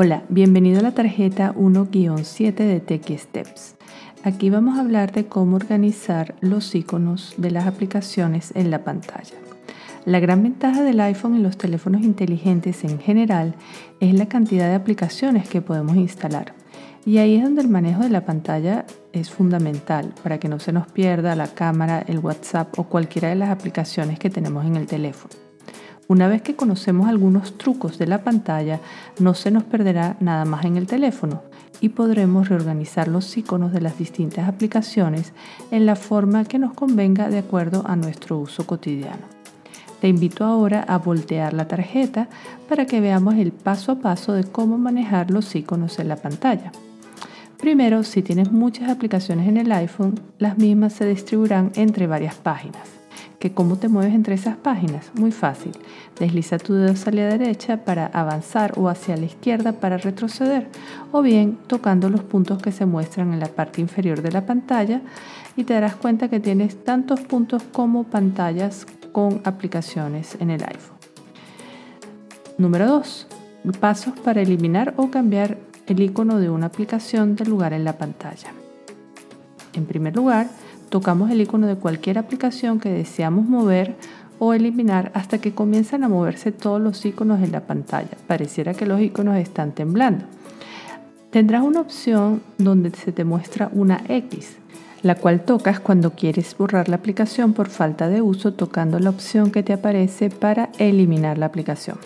Hola, bienvenido a la tarjeta 1-7 de TechSteps. Aquí vamos a hablar de cómo organizar los iconos de las aplicaciones en la pantalla. La gran ventaja del iPhone y los teléfonos inteligentes en general es la cantidad de aplicaciones que podemos instalar. Y ahí es donde el manejo de la pantalla es fundamental para que no se nos pierda la cámara, el WhatsApp o cualquiera de las aplicaciones que tenemos en el teléfono. Una vez que conocemos algunos trucos de la pantalla, no se nos perderá nada más en el teléfono y podremos reorganizar los iconos de las distintas aplicaciones en la forma que nos convenga de acuerdo a nuestro uso cotidiano. Te invito ahora a voltear la tarjeta para que veamos el paso a paso de cómo manejar los iconos en la pantalla. Primero, si tienes muchas aplicaciones en el iPhone, las mismas se distribuirán entre varias páginas que cómo te mueves entre esas páginas. Muy fácil. Desliza tu dedo hacia la derecha para avanzar o hacia la izquierda para retroceder. O bien tocando los puntos que se muestran en la parte inferior de la pantalla y te darás cuenta que tienes tantos puntos como pantallas con aplicaciones en el iPhone. Número 2. Pasos para eliminar o cambiar el icono de una aplicación de lugar en la pantalla. En primer lugar, tocamos el icono de cualquier aplicación que deseamos mover o eliminar hasta que comienzan a moverse todos los iconos en la pantalla. Pareciera que los iconos están temblando. Tendrás una opción donde se te muestra una X, la cual tocas cuando quieres borrar la aplicación por falta de uso tocando la opción que te aparece para eliminar la aplicación.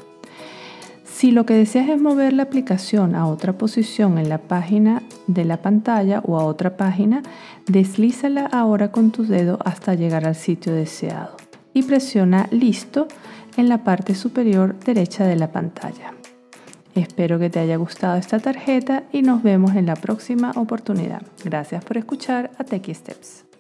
Si lo que deseas es mover la aplicación a otra posición en la página de la pantalla o a otra página, deslízala ahora con tu dedo hasta llegar al sitio deseado y presiona Listo en la parte superior derecha de la pantalla. Espero que te haya gustado esta tarjeta y nos vemos en la próxima oportunidad. Gracias por escuchar a Techie Steps.